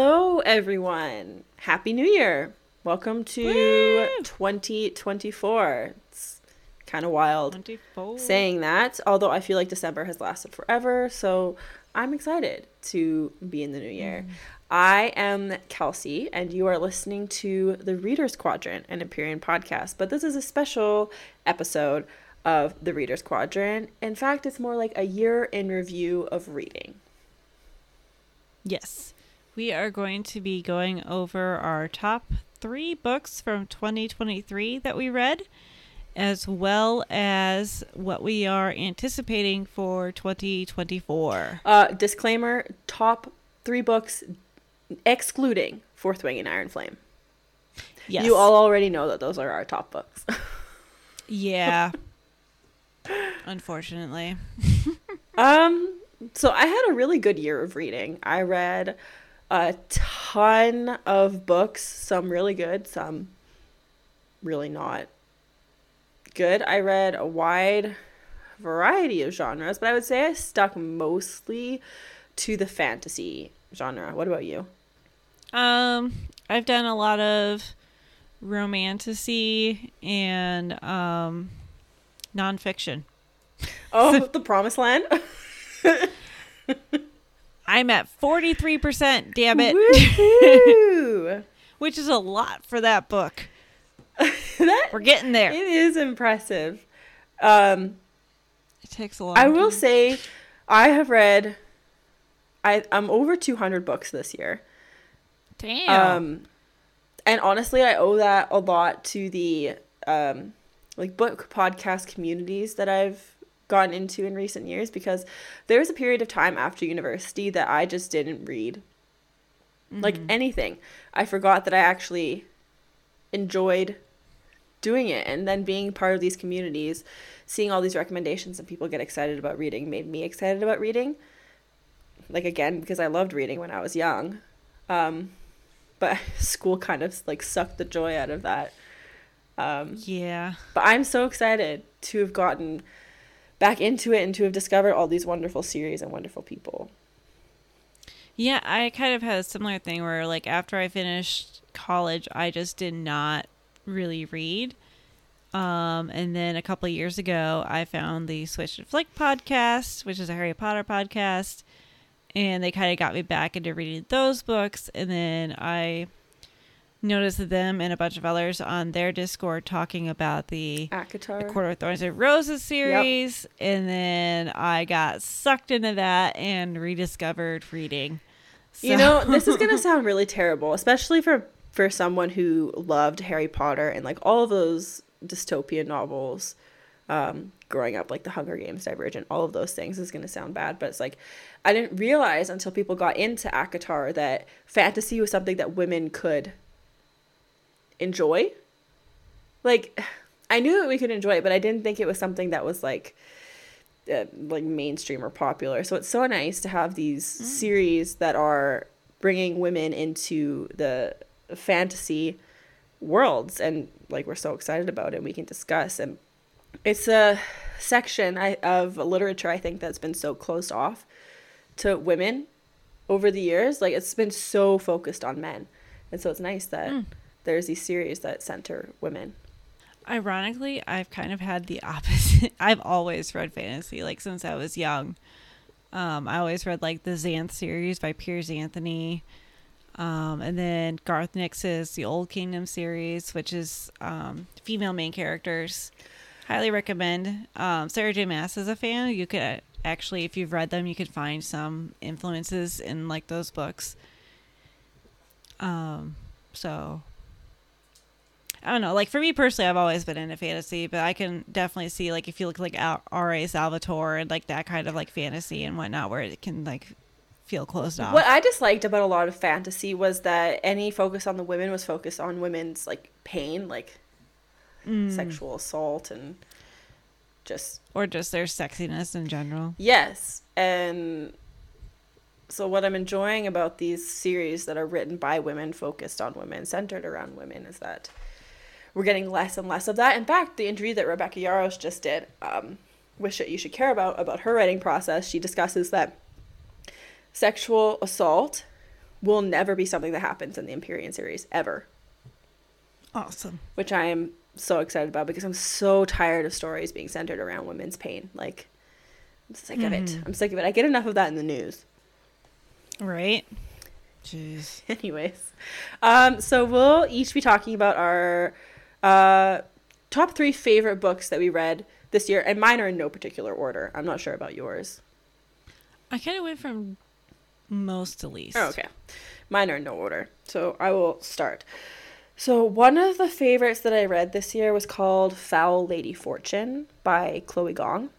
Hello, everyone. Happy New Year. Welcome to Woo! 2024. It's kind of wild 24. saying that, although I feel like December has lasted forever. So I'm excited to be in the new year. Mm. I am Kelsey, and you are listening to the Reader's Quadrant, an Empyrean podcast. But this is a special episode of the Reader's Quadrant. In fact, it's more like a year in review of reading. Yes. We are going to be going over our top three books from 2023 that we read, as well as what we are anticipating for 2024. Uh, disclaimer top three books excluding Fourth Wing and Iron Flame. Yes. You all already know that those are our top books. Yeah. Unfortunately. um, so I had a really good year of reading. I read a ton of books, some really good, some really not good. I read a wide variety of genres, but I would say I stuck mostly to the fantasy genre. What about you? Um, I've done a lot of romantasy and um nonfiction. Oh, The Promised Land. I'm at 43%, damn it. Which is a lot for that book. that We're getting there. it is impressive. Um, It takes a long I will say, I have read. I I'm over 200 books this year. Damn. Um, and honestly, I owe that a lot to the um, like book podcast communities that I've gotten into in recent years because there was a period of time after university that I just didn't read like anything. I forgot that I actually enjoyed doing it and then being part of these communities, seeing all these recommendations and people get excited about reading made me excited about reading. Like again, because I loved reading when I was young. Um, but school kind of like sucked the joy out of that. Um, yeah. but I'm so excited to have gotten back into it and to have discovered all these wonderful series and wonderful people. Yeah, I kind of had a similar thing where, like, after I finished college, I just did not really read. Um, and then a couple of years ago, I found the Swish and Flick podcast, which is a Harry Potter podcast, and they kind of got me back into reading those books. And then I noticed them and a bunch of others on their Discord talking about the ACOTAR. the Court of Thorns and Roses series, and then I got sucked into that and rediscovered reading. You So- know, this is gonna sound really terrible, especially for for someone who loved Harry Potter and like all of those dystopian novels um, growing up, like The Hunger Games, Divergent, all of those things is gonna sound bad, but it's like I didn't realize until people got into ACOTAR that fantasy was something that women could enjoy. Like, I knew that we could enjoy it, but I didn't think it was something that was like uh, like mainstream or popular. So it's so nice to have these series that are bringing women into the fantasy worlds and like we're so excited about it and we can discuss. And it's a section I, of literature I think that's been so closed off to women over the years. Like it's been so focused on men. And so it's nice that there's these series that center women Ironically, I've kind of had the opposite. I've always read fantasy, like since I was young. Um, I always read like the Xanth series by Piers Anthony, um, and then Garth Nix's The Old Kingdom series, which is um, female main characters. Highly recommend. Um, Sarah J. Maas is a fan. You could uh, actually, if you've read them, you could find some influences in like those books. Um, so I don't know. Like for me personally, I've always been into fantasy, but I can definitely see like if you look like R.A. Salvatore and like that kind of like fantasy and whatnot, where it can like feel closed off. What I disliked about a lot of fantasy was that any focus on the women was focused on women's like pain, like Mm. sexual assault and just or just their sexiness in general. yes. And so what I'm enjoying about these series that are written by women, focused on women, centered around women, is that we're getting less and less of that. In fact, the interview that Rebecca Yarros just did, um, "Wish That You Should Care About," about her writing process, she discusses that sexual assault will never be something that happens in the Empyrean series ever, Awesome. which I am so excited about because I'm so tired of stories being centered around women's pain. Like, I'm sick of it. Mhm. I'm sick of it. I get enough of that in the news. Right? Jeez. Anyways, um, so we'll each be talking about our uh, top three favorite books that we read this year, and mine are in no particular order. I'm not sure about yours. I kind of went from most to least. Oh, okay. Mine are in no order. So I will start. So one of the favorites that I read this year was called Foul Lady Fortune by Chloe Gong.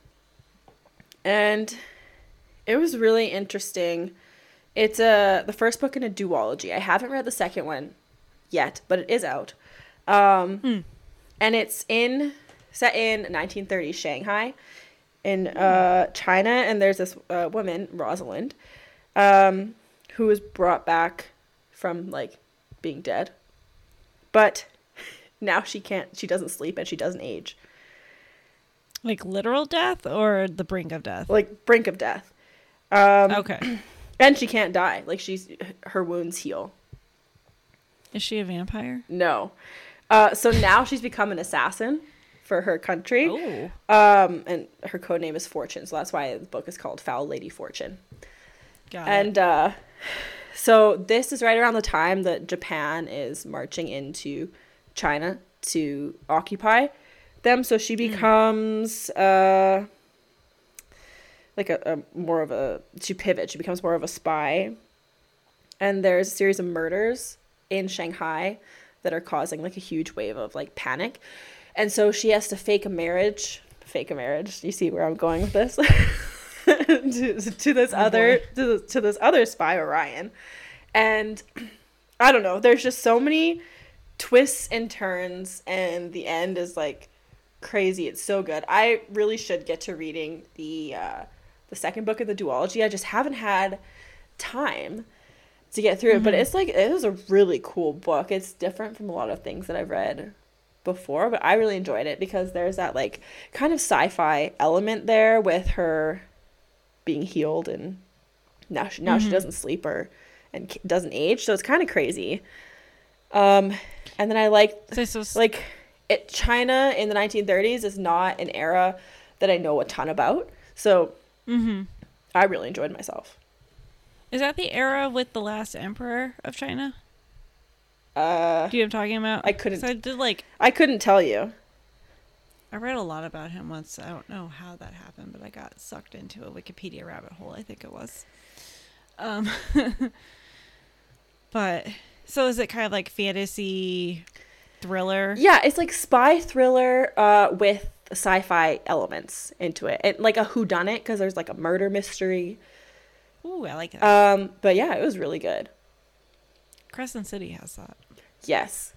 And it was really interesting. It's a the first book in a duology. I haven't read the second one yet, but it is out. Um, Hmm. and it's in set in 1930s Shanghai in uh, China and there's this uh, woman, Rosalind, um, who was brought back from like being dead. But now she can't she doesn't sleep and she doesn't age. Like literal death or the brink of death? Like brink of death. Um okay. and she can't die. Like she's her wounds heal. Is she a vampire? No. Uh so now she's become an assassin for her country. Oh. Um and her code name is Fortune. So that's why the book is called Foul Lady Fortune. Got And uh, so this is right around the time that Japan is marching into China to occupy them. So she becomes uh, like a, a more of a she pivots. She becomes more of a spy. And there's a series of murders in Shanghai that are causing like a huge wave of like panic. And so she has to fake a marriage. Fake a marriage. You see where I'm going with this? to, to this Oh, other to, to this other spy Orion, and I don't know. There's just so many twists and turns, and the end is like crazy. It's so good. I really should get to reading the uh, the second book of the duology. I just haven't had time to get through it, but it's like it was a really cool book. It's different from a lot of things that I've read before, but I really enjoyed it because there's that like kind of sci-fi element there with her being healed and now she, now she doesn't sleep or and doesn't age, so it's kind of crazy. Um, and then I like So, so like it China in the 1930s is not an era that I know a ton about, so Mhm. I really enjoyed myself. Is that the era with the last emperor of China? Uh, Do you know what I'm talking about? I couldn't- So I did like I couldn't tell you. I read a lot about him once. I don't know how that happened, but I got sucked into a Wikipedia rabbit hole. I think it was. Um, but so is it kind of like fantasy thriller? Yeah, it's like spy thriller uh, with sci-fi elements into it, and like a whodunit because there's like a murder mystery. Ooh, I like it. Um, but yeah, it was really good. Crescent City has that. Yes,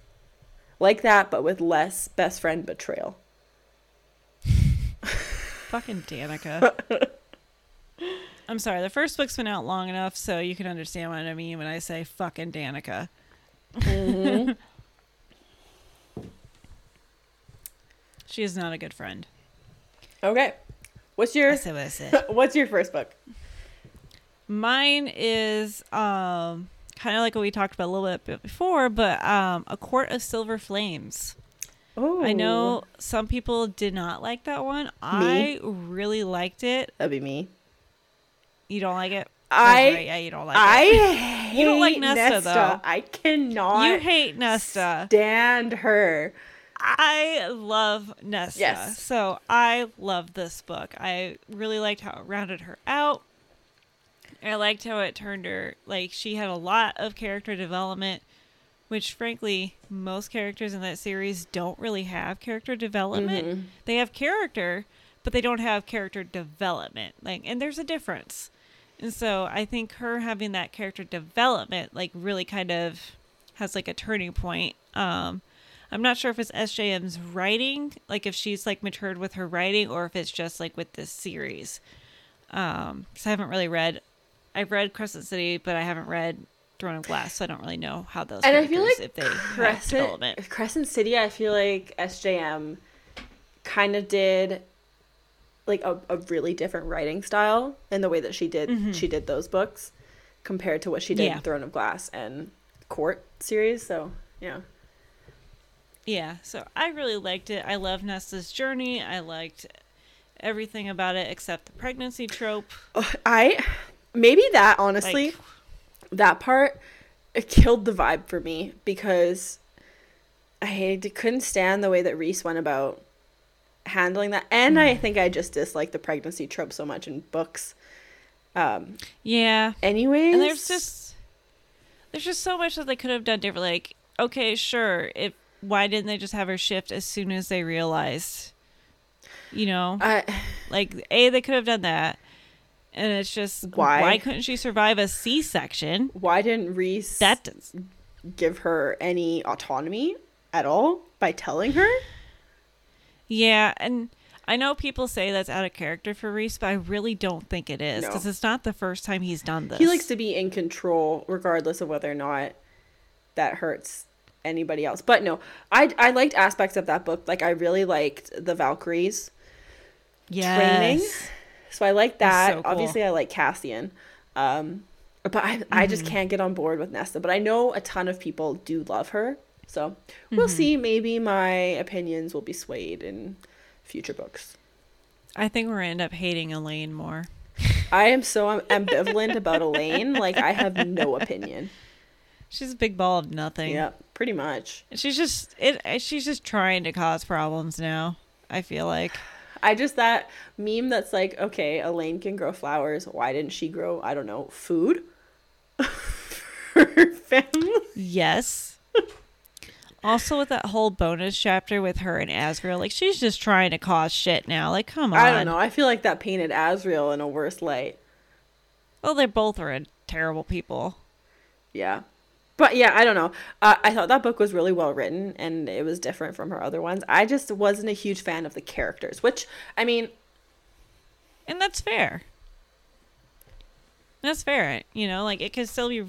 like that, but with less best friend betrayal. Fucking Danika. I'm sorry. The first book's been out long enough, so you can understand what I mean when I say fucking Danika. Mm-hmm. She is not a good friend. Okay, what's your what what's your first book? Mine is um kind of like what we talked about a little bit before, but um A Court of Silver Flames. Oh, I know some people did not like that one. I really liked it. that'd be me. You don't like it? I- right, yeah, you don't like I it. hate You don't like Nesta, though. I cannot. You hate Nesta. stand her. I love Nesta. Yes. So I love this book. I really liked how it rounded her out. I liked how it turned her like she had a lot of character development, which frankly most characters in that series don't really have character development. Mhm. They have character, but they don't have character development. Like and there's a difference. And so I think her having that character development like really kind of has like a turning point. Um I'm not sure if it's SJM's writing, like if she's like matured with her writing or if it's just like with this series. Um, cause I haven't really read, I've read Crescent City, but I haven't read Throne of Glass, so I don't really know how those. and I feel like if they Crescent. Crescent City. I feel like SJM kind of did like a, a really different writing style in the way that she did Mm-hmm. she did those books compared to what she did Yeah. in Throne of Glass and Court series. So yeah, Yeah, so I really liked it. I love Nesta's journey. I liked everything about it except the pregnancy trope. I maybe that honestly Like, that part it killed the vibe for me because I couldn't stand the way that Rhys went about handling that, and Mm. I think I just dislike the pregnancy trope so much in books. Um, yeah, anyways, and there's just there's just so much that they could have done different. Like, okay, sure, if why didn't they just have her shift as soon as they realized? You know, I, like a they could have done that, and it's just Why? why couldn't she survive a C-section? why didn't Rhys That give her any autonomy at all by telling her? Yeah, and I know people say that's out of character for Rhys, but I really don't think it is No. because it's not the first time he's done this. He likes to be in control, regardless of whether or not that hurts anybody else. But no, I I liked aspects of that book. Like I really liked the Valkyries training. So I like that. so cool. Obviously, I like Cassian. Um, but I, I Mm-hmm. just can't get on board with Nesta. But I know a ton of people do love her. So we'll Mm-hmm. see. Maybe my opinions will be swayed in future books. I think we're gonna end up hating Elain more. I am so ambivalent about Elain. Like I have no opinion. She's a big ball of nothing. Yeah, pretty much. She's just it. She's just trying to cause problems now. I feel like. I just that meme that's like, okay, Elain can grow flowers. Why didn't she grow? I don't know, food. for her family. Yes. also, with that whole bonus chapter with her and Azriel, like she's just trying to cause shit now. Like, come on. I don't know. I feel like that painted Azriel in a worse light. Well, they both are terrible people. Yeah. But yeah, I don't know. Uh, I thought that book was really well written and it was different from her other ones. I just wasn't a huge fan of the characters, which, I mean, And that's fair. That's fair. You know, like it could still be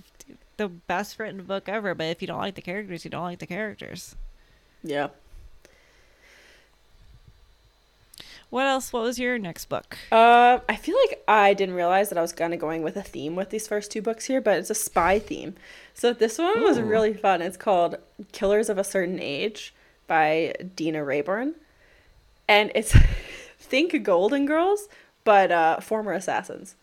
the best written book ever, but if you don't like the characters, you don't like the characters. yeah. What else? What was your next book? Uh, I feel like I didn't realize that I was kind of going with a theme with these first two books here, but it's a spy theme. So this one was really fun. It's called Killers of a Certain Age by Deanna Raybourn. And it's think Golden Girls, but uh, former assassins.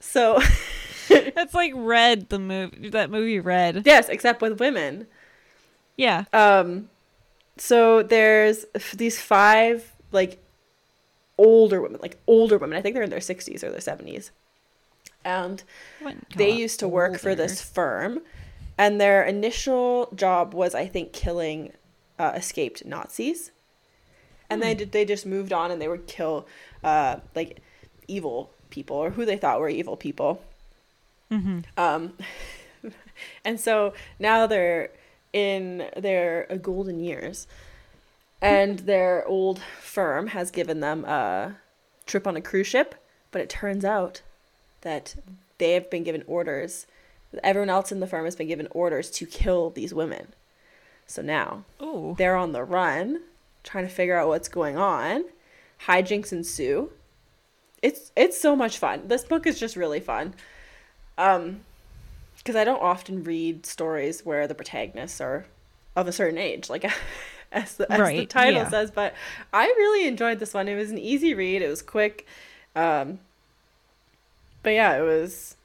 So That's like Red, the movie. That movie Red. yes, except with women. Yeah. Um, so there's these five like older women, like older women. I think they're in their sixties or their seventies, and they used to work for this firm, and their initial job was, I think, killing uh, escaped Nazis, and they did they just moved on and they would kill uh, like evil people or who they thought were evil people. Mhm. Um, and so now they're in their uh, golden years, and their old firm has given them a trip on a cruise ship. But it turns out that they have been given orders. Everyone else in the firm has been given orders to kill these women. So now Ooh. they're on the run, trying to figure out what's going on. Hijinks ensue. It's it's so much fun. This book is just really fun. Um, because I don't often read stories where the protagonists are of a certain age, like as the, as the title yeah. says. But I really enjoyed this one. It was an easy read. It was quick. Um, but yeah, it was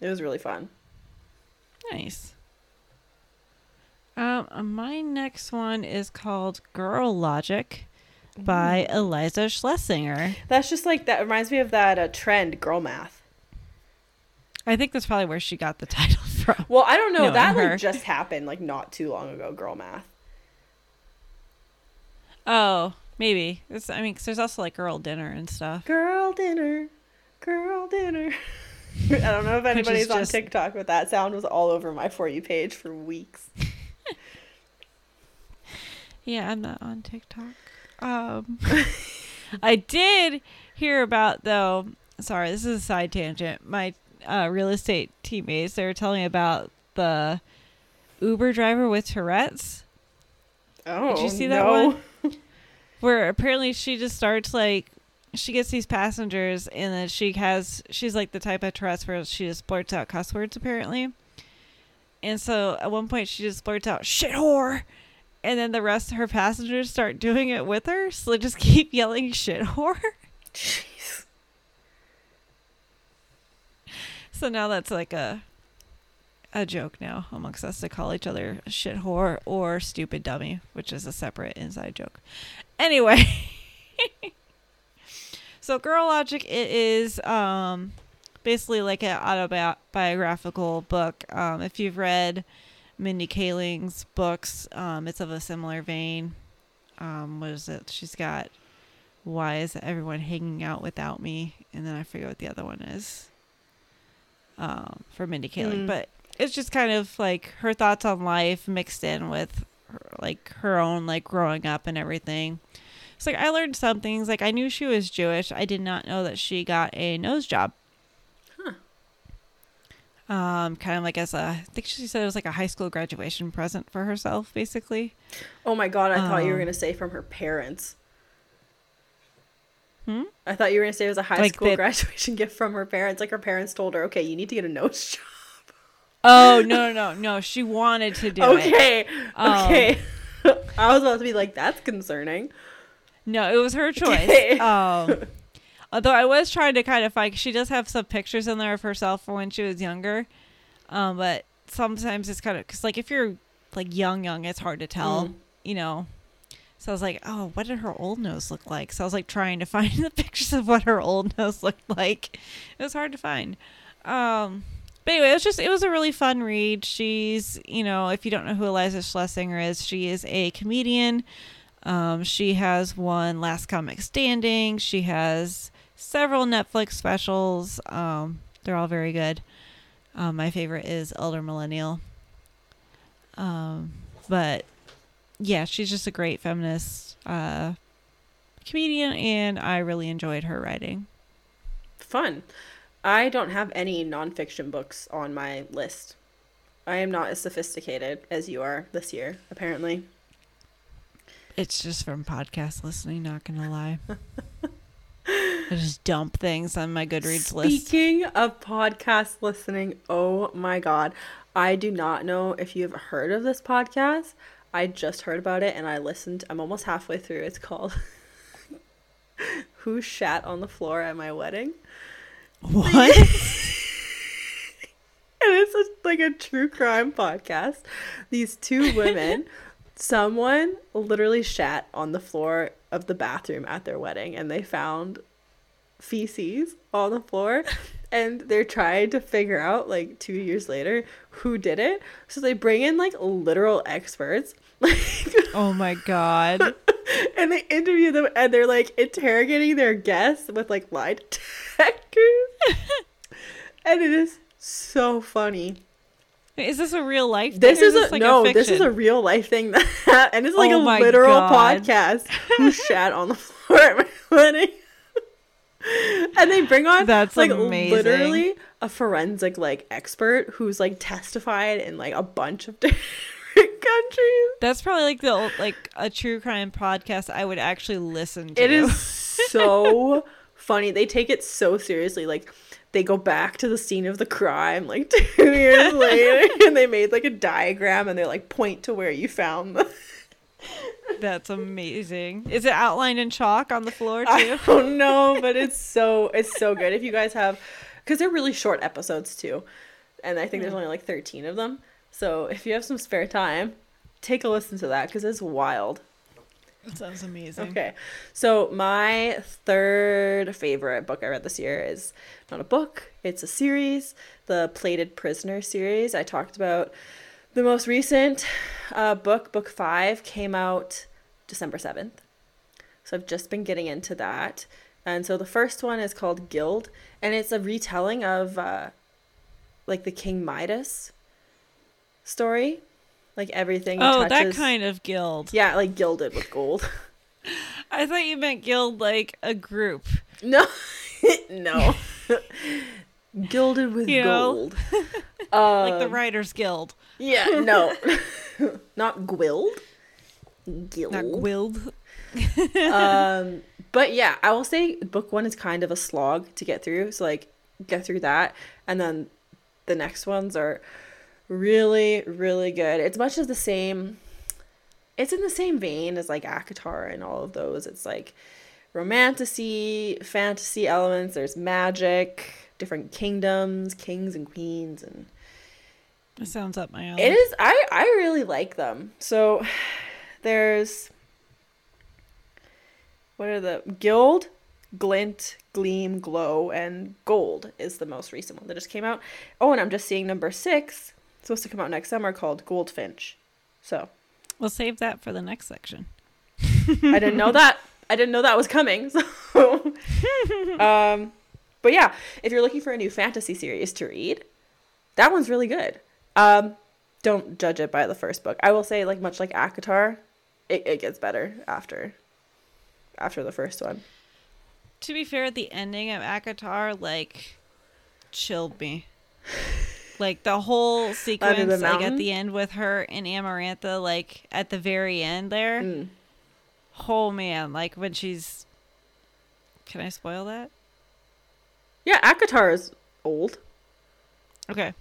it was really fun. Nice. Um, my next one is called Girl Logic by Iliza Shlesinger. That's just like that reminds me of that uh, trend, girl math. I think that's probably where she got the title from. Well, I don't know. That her. like just happened like not too long ago. Girl math. Oh, maybe. It's, I mean, 'cause there's also like girl dinner and stuff. Girl dinner, girl dinner. I don't know if anybody's on just- TikTok, but that sound was all over my for you page for weeks. Yeah, I'm not on TikTok. Um, I did hear about though. Sorry, this is a side tangent. My uh, real estate teammates they were telling me about the Uber driver with Tourette's, Oh, did you see that no. one? where apparently she just starts like she gets these passengers, and then she has she's like the type of Tourette's where she just blurts out cuss words apparently. And so at one point she just blurts out "shit whore," and then the rest of her passengers start doing it with her. So they just keep yelling "shit whore." Jeez. So now that's like a a joke now amongst us to call each other shit whore or stupid dummy, which is a separate inside joke. Anyway. so Girl Logic it is um basically like an autobiographical book. Um if you've read Mindy Kaling's books, um it's of a similar vein. Um what is it? She's got why is everyone hanging out without me? And then I forget what the other one is um, for Mindy Kaling. Mm. But it's just kind of like her thoughts on life mixed in with her, like her own like growing up and everything. It's like I learned some things. Like I knew she was Jewish. I did not know that she got a nose job. Um, kind of like as a, I think she said it was like a high school graduation present for herself, basically. Oh my god, I thought you were Um, gonna say from her parents. Hmm? I thought you were gonna say it was a high Like school that- graduation gift from her parents. Like her parents told her, "Okay, you need to get a nose job." Oh no, no, no, no! She wanted to do it. okay, Um, okay. I was about to be like, "That's concerning." No, it was her choice. Okay. Um, although I was trying to kind of find, she does have some pictures in there of herself from when she was younger. Um, but sometimes it's kind of because like if you're like young, young, it's hard to tell, Mm. you know. So I was like, oh, what did her old nose look like? So I was like trying to find the pictures of what her old nose looked like. It was hard to find. Um, but anyway, it was just it was a really fun read. She's you know if you don't know who Iliza Shlesinger is, she is a comedian. Um, she has won Last Comic Standing. She has several Netflix specials. Um, they're all very good. Um, my favorite is Elder Millennial. Um, but yeah, she's just a great feminist uh, comedian, and I really enjoyed her writing. Fun. I don't have any nonfiction books on my list. I am not as sophisticated as you are this year, apparently. It's just from podcast listening, not gonna lie. I just dump things on my Goodreads list. Speaking of podcast listening, oh my god. I do not know if you've heard of this podcast. I just heard about it and I listened. I'm almost halfway through. It's called Who Shat on the Floor at My Wedding? What? And it's a, like a true crime podcast. These two women, someone literally shat on the floor of the bathroom at their wedding and they found feces on the floor and they're trying to figure out like 2 years later who did it. So they bring in like literal experts. Like oh my god. and they interview them and they're like interrogating their guests with like lie detectors. and it is so funny. Is this a real life? thing, This or is a like no. this is a real life thing that, and it's like Oh a literal God. podcast. Who shat on the floor at my wedding? and they bring on That's like amazing. literally a forensic like expert who's like testified in like a bunch of different countries. That's probably like the old, like a true crime podcast I would actually listen to. It is so funny. They take it so seriously. Like they go back to the scene of the crime like two years later and they made like a diagram and they like point to where you found the That's amazing. Is it outlined in chalk on the floor too? I don't know, but it's so it's so good. If you guys have because they're really short episodes too. And I think there's mm. only like 13 of them. So if you have some spare time, take a listen to that because it's wild. That sounds amazing. Okay. So my third favorite book I read this year is not a book, it's a series, the Plated Prisoner series. I talked about the most recent uh, book, book five, came out December 7th. So I've just been getting into that. And so the first one is called Gild, and it's a retelling of uh, like the King Midas story. Like everything. Oh, that kind of guild. Yeah, like gilded with gold. I thought you meant guild like a group. No, no. Gilded with You gold. like the Um, Writers Guild. Yeah, no. Not gwilled. Guild. Not guild. um, but yeah, I will say book one is kind of a slog to get through. So like get through that, and then the next ones are really really good. It's much of the same. It's in the same vein as like ACOTAR and all of those. It's like romantasy, fantasy elements. There's magic, different kingdoms, kings and queens, and It sounds up my alley. it is. I I really like them. So there's what are the gild, glint, gleam, glow, and gold is the most recent one that just came out. Oh, and I'm just seeing number six supposed to come out next summer called Goldfinch. So We'll save that for the next section. I didn't know that. I didn't know that was coming. So, um, but yeah, if you're looking for a new fantasy series to read, that one's really good. Um, don't judge it by the first book. I will say, like much like ACOTAR, it, it gets better after after the first one. To be fair, the ending of ACOTAR like chilled me. Like the whole sequence, like at the end with her and Amarantha, like at the very end there. Mm. Oh man, like when she's. Can I spoil that? Yeah, ACOTAR is old. Okay.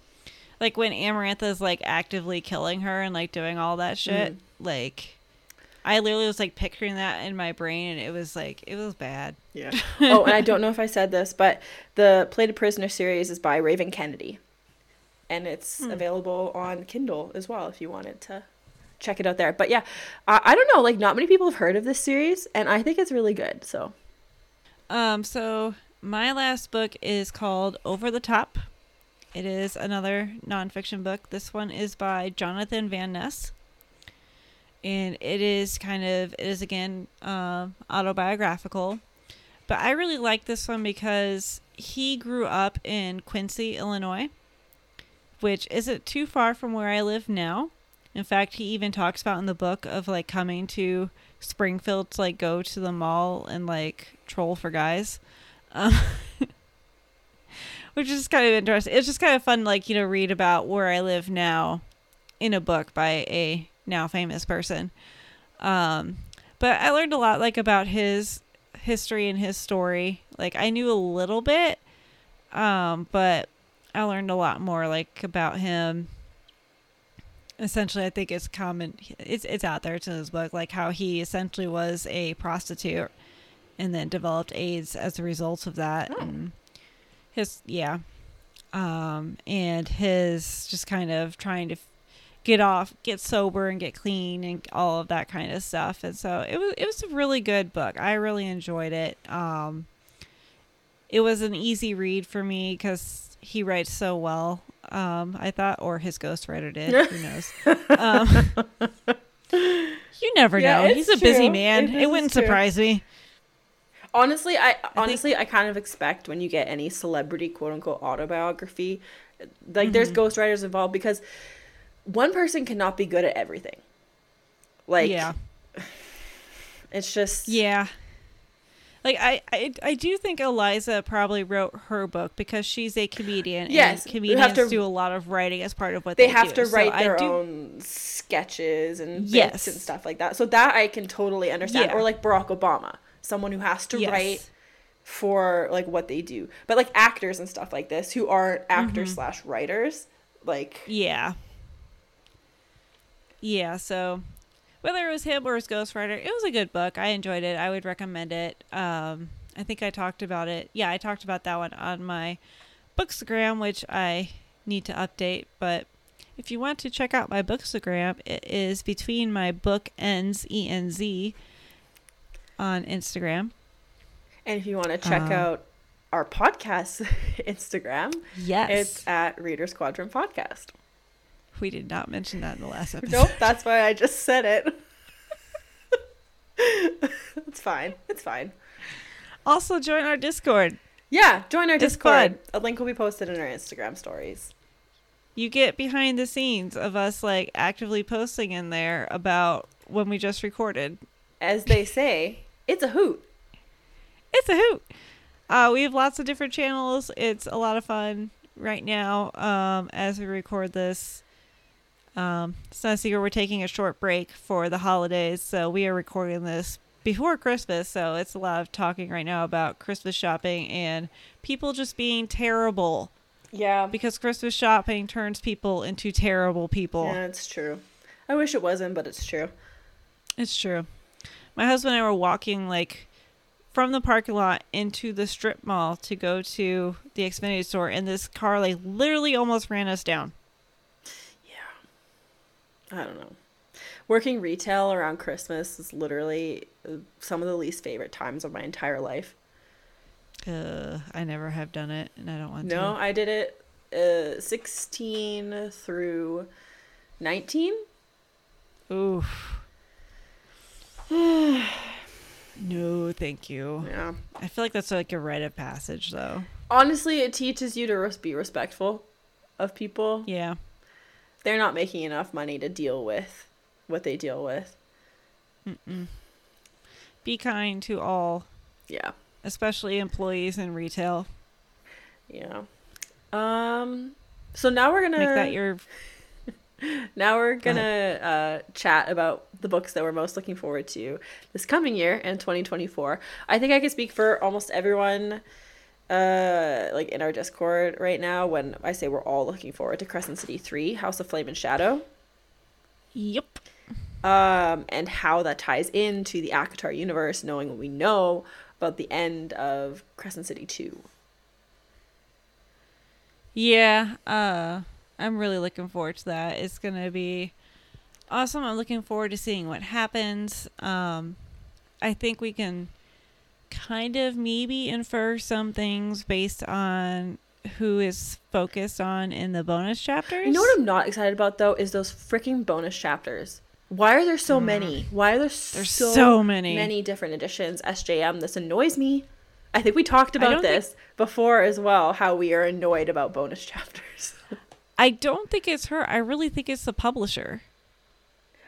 Like when Amarantha is like actively killing her and like doing all that shit, Mm. like I literally was like picturing that in my brain and it was like it was bad. Yeah. oh, and I don't know if I said this, but the Plated Prisoner series is by Raven Kennedy. And it's Hmm. available on Kindle as well if you wanted to check it out there. But yeah, I I don't know, like not many people have heard of this series, and I think it's really good. So Um, so my last book is called Over the Top. It is another nonfiction book. This one is by Jonathan Van Ness. And it is kind of it is again um autobiographical. But I really like this one because he grew up in Quincy, Illinois, which isn't too far from where I live now. In fact, he even talks about in the book of like coming to Springfield to like go to the mall and like troll for guys. Um, which is kind of interesting. It's just kind of fun, like, you know, read about where I live now in a book by a now famous person. Um, but I learned a lot, like, about his history and his story. Like, I knew a little bit, um, but I learned a lot more, like, about him. Essentially, I think it's common. It's it's out there. It's in his book, like how he essentially was a prostitute, and then developed AIDS as a result of that. Oh. And his yeah, um, and his just kind of trying to get off, get sober, and get clean, and all of that kind of stuff. And so it was it was a really good book. I really enjoyed it. Um, it was an easy read for me because he writes so well. Um, I thought, or his ghostwriter did. Who knows? Um, you never Yeah, know. He's a busy man. It It, wouldn't true. surprise me. honestly, I honestly I kind of expect when you get any celebrity quote unquote autobiography, like there's Mm-hmm. ghostwriters involved because one person cannot be good at everything. Like yeah. it's just Yeah. Like I, I I do think Iliza probably wrote her book because she's a comedian. Yes, and comedians to- do a lot of writing as part of what they they, have do. to write I their do- own sketches and Yes. and stuff like that. So that I can totally understand. Yeah. Or like Barack Obama, someone who has to Yes. write for like what they do. But like actors and stuff like this who aren't actors Mm-hmm. slash writers, like Yeah. Yeah, so whether it was him or his ghostwriter, it was a good book. I enjoyed it. I would recommend it. Um, I think I talked about it. Yeah, I talked about that one on my Bookstagram, which I need to update. But if you want to check out my Bookstagram, it is between my book ends E N Z on Instagram. and if you want to check Um, out our podcast Instagram, Yes, it's at Reader's Quadrant Podcast. We did not mention that in the last episode. Nope, that's why I just said it. it's fine. It's fine. Also, join our Discord. Yeah, join our It's Discord. A link will be posted in our Instagram stories. you get behind the scenes of us like actively posting in there about when we just recorded. As they say, it's a hoot. It's a hoot. Uh, we have lots of different channels. It's a lot of fun right now um, as we record this. Um, it's not a secret we're taking a short break for the holidays, so we are recording this before Christmas, so it's a lot of talking right now about Christmas shopping and people just being terrible Yeah. because Christmas shopping turns people into terrible people. Yeah, it's true. I wish it wasn't, but it's true. It's true. My husband and I were walking like from the parking lot into the strip mall to go to the Xfinity store, and this car like literally almost ran us down. I don't know. Working retail around Christmas is literally uh, some of the least favorite times of my entire life. Uh, I never have done it, and I don't want No, to. No, I did it uh, 16 through 19. Oof. no, thank you. Yeah. I feel like that's like a rite of passage, though. Honestly, it teaches you to be respectful of people. Yeah. They're not making enough money to deal with what they deal with. Mm-mm. Be kind to all, Yeah. especially employees in retail. Yeah. Um so now we're going to Make that your Now we're gonna uh, chat about the books that we're most looking forward to this coming year in 2024. I think I can speak for almost everyone, uh, like in our Discord right now. When I say we're all looking forward to Crescent City 3, House of Flame and Shadow, yep. um, and how that ties into the ACOTAR universe, knowing what we know about the end of Crescent City 2. Yeah, uh I'm really looking forward to that. It's going to be awesome. I'm looking forward to seeing what happens. Um I think we can kind of maybe infer some things based on who is focused on in the bonus chapters. You know what I'm not excited about though is those freaking bonus chapters. Why are there so mm. many? Why are there There's so, so many. many different editions? SJM, this annoys me. I think we talked about don't think- this before as well. How we are annoyed about bonus chapters. I don't think it's her. I really think it's the publisher.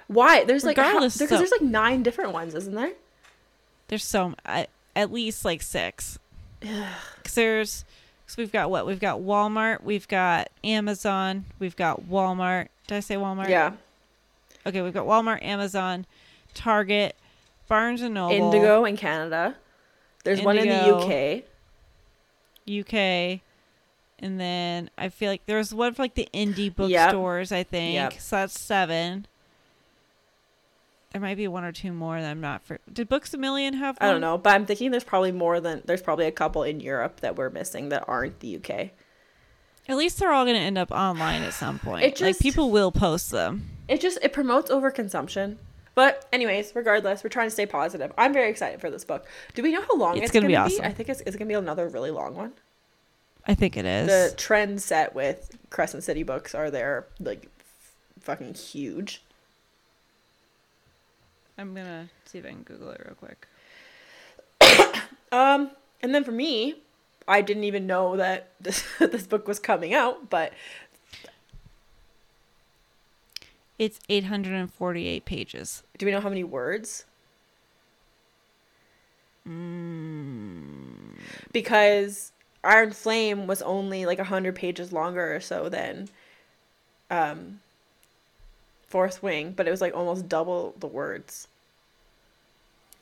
Why? There's like because there's like nine different ones, isn't there? There's so I, at least like six. Because there's, cause we've got what? We've got Walmart, we've got Amazon, we've got Walmart. Did I say Walmart? Yeah, Okay, we've got Walmart, Amazon, Target, Barnes and Noble, Indigo in Canada. There's one in the UK. UK, and then I feel like there's one for like the indie Yep. bookstores. I think Yep. so. That's seven. There might be one or two more that I'm not for. Did Books a Million have? I don't know, but I'm thinking there's probably more than there's probably a couple in Europe that we're missing that aren't the UK. At least they're all going to end up online at some point. It like people will post them. It just it promotes overconsumption. But anyways, regardless, we're trying to stay positive. I'm very excited for this book. Do we know how long It's it's, gonna gonna, be awesome. I think it's, it's gonna be another really long one. I think it is. The trend set with Crescent City books are they're like f- fucking huge. I'm gonna see if I can Google it real quick. Um, and then for me, I didn't even know that this this book was coming out, but It's 848 pages. do we know how many words? Mm. Because Iron Flame was only like hundred pages longer or so than um Fourth Wing, but it was like almost double the words.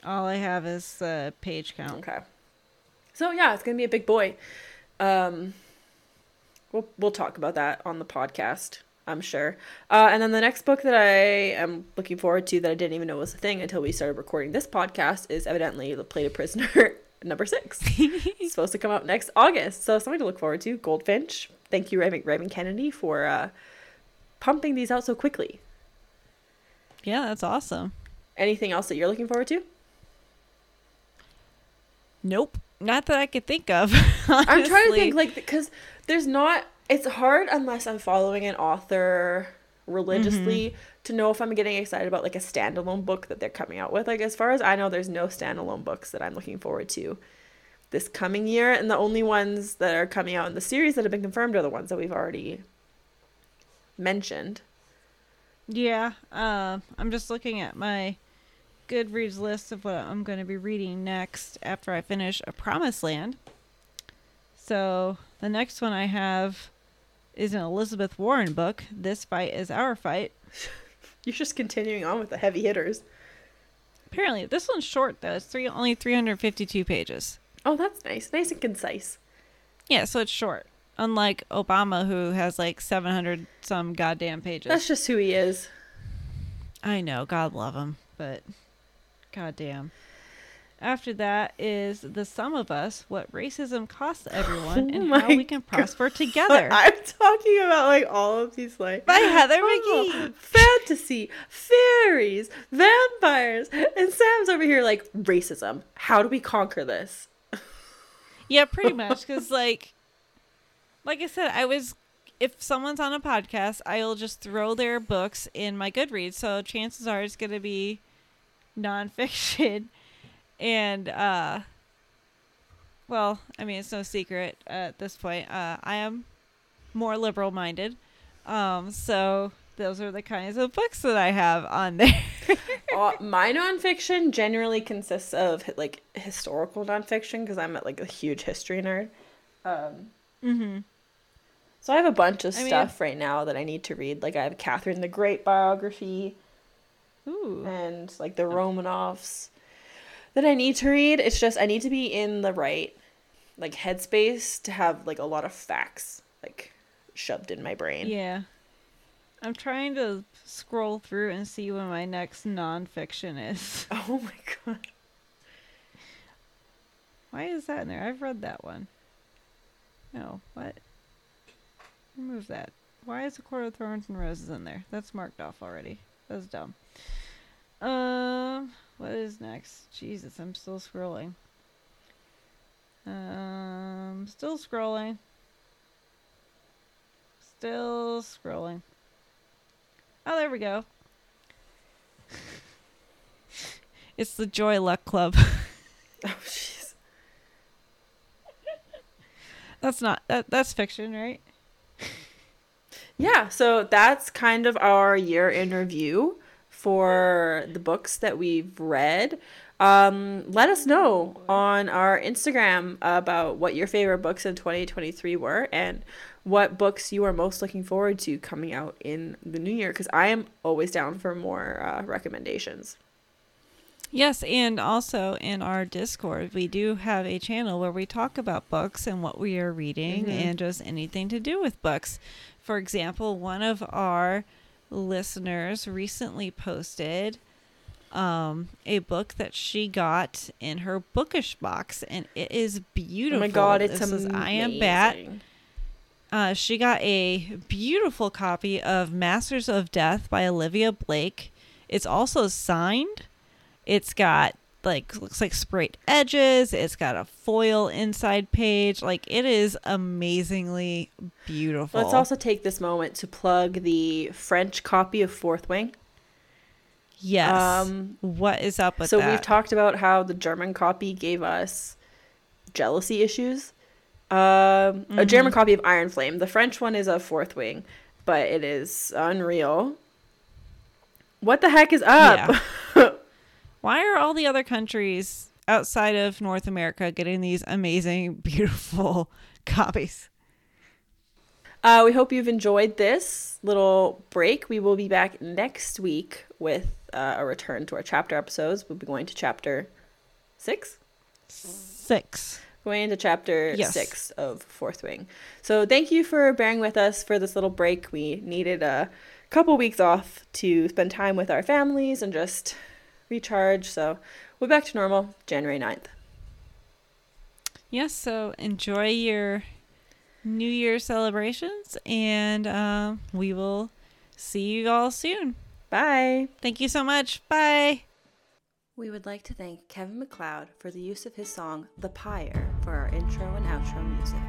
All I have is the page count. Okay. So yeah, it's gonna be a big boy. Um, we'll we'll talk about that on the podcast, I'm sure. Uh, and then the next book that I am looking forward to that I didn't even know was a thing until we started recording this podcast is evidently The Plated Prisoner number six. it's supposed to come out next August, so something to look forward to. Goldfinch. Thank you, Raven, Raven Kennedy, for uh, pumping these out so quickly. Yeah, that's awesome. Anything else that you're looking forward to? Nope. Not that I could think of. I'm trying to think like because there's not. It's hard unless I'm following an author religiously Mm-hmm. to know if I'm getting excited about like a standalone book that they're coming out with. Like as far as I know, there's no standalone books that I'm looking forward to this coming year, and the only ones that are coming out in the series that have been confirmed are the ones that we've already mentioned. Yeah. Uh, I'm just looking at my Goodreads list of what I'm going to be reading next after I finish A Promised Land. So the next one I have is an Elizabeth Warren book. This fight is our fight. You're just continuing on with the heavy hitters. Apparently, this one's short though. It's three only 352 pages. Oh, that's nice. Nice and concise. Yeah, so it's short. Unlike Obama, who has like 700 some goddamn pages. That's just who he is. I know, God love him, but goddamn. After that is the sum of us, what racism costs everyone, Oh and how we can prosper together. I'm talking about like all of these like By Heather oh, McGhee. fantasy, fairies, vampires, and Sam's over here like racism. How do we conquer this? Yeah, pretty much. Because like, like I said, I was. If someone's on a podcast, I'll just throw their books in my Goodreads. So chances are it's gonna be nonfiction, and uh, well, I mean it's no secret at this point. Uh, I am more liberal minded, um, so those are the kinds of books that I have on there. uh, my nonfiction generally consists of like historical nonfiction because I'm like a huge history nerd. Um, mm-hmm. So I have a bunch of I mean- stuff right now that I need to read. Like I have Catherine the Great biography Ooh. and like the Romanovs that I need to read. It's just I need to be in the right like headspace to have like a lot of facts like shoved in my brain. Yeah. I'm trying to scroll through and see what my next nonfiction is. Oh my god. Why is that in there? I've read that one. No, what? Remove that. Why is the Court of Thorns and Roses in there? That's marked off already. That's dumb. Um, what is next? Jesus, I'm still scrolling. Um, still scrolling. Still scrolling. Oh, there we go. it's the Joy Luck Club. Oh jeez. That's not that. That's fiction, right? Yeah, so that's kind of our year in review for the books that we've read. Um, let us know on our Instagram about what your favorite books in 2023 were and what books you are most looking forward to coming out in the new year because I am always down for more uh, recommendations. Yes, and also in our Discord, we do have a channel where we talk about books and what we are reading Mhm. and just anything to do with books. For example, one of our listeners recently posted um, a book that she got in her bookish box, and it is beautiful. Oh my god, it's this amazing. is I Am Bat. Uh, she got a beautiful copy of Masters of Death by Olivia Blake. It's also signed. It's got like looks like sprayed edges. It's got a foil inside page. Like it is amazingly beautiful. Let's also take this moment to plug the French copy of Fourth Wing. yes. um, what is up with so that? we've talked about how the German copy gave us jealousy issues. Um, A German copy of Iron Flame. The French one is a Fourth Wing, but it is unreal. What the heck is up? Why are all the other countries outside of North America getting these amazing, beautiful copies? Uh, we hope you've enjoyed this little break. We will be back next week with uh, a return to our chapter episodes. We'll be going to chapter six. Six. Going into chapter Yes. six of Fourth Wing. So thank you for bearing with us for this little break. We needed a couple weeks off to spend time with our families and just recharge. So we're back to normal January 9th. Yes, so enjoy your New Year celebrations, and um, we will see you all soon. Bye. Thank you so much. Bye. We would like to thank Kevin MacLeod for the use of his song The Pyre for our intro and outro music.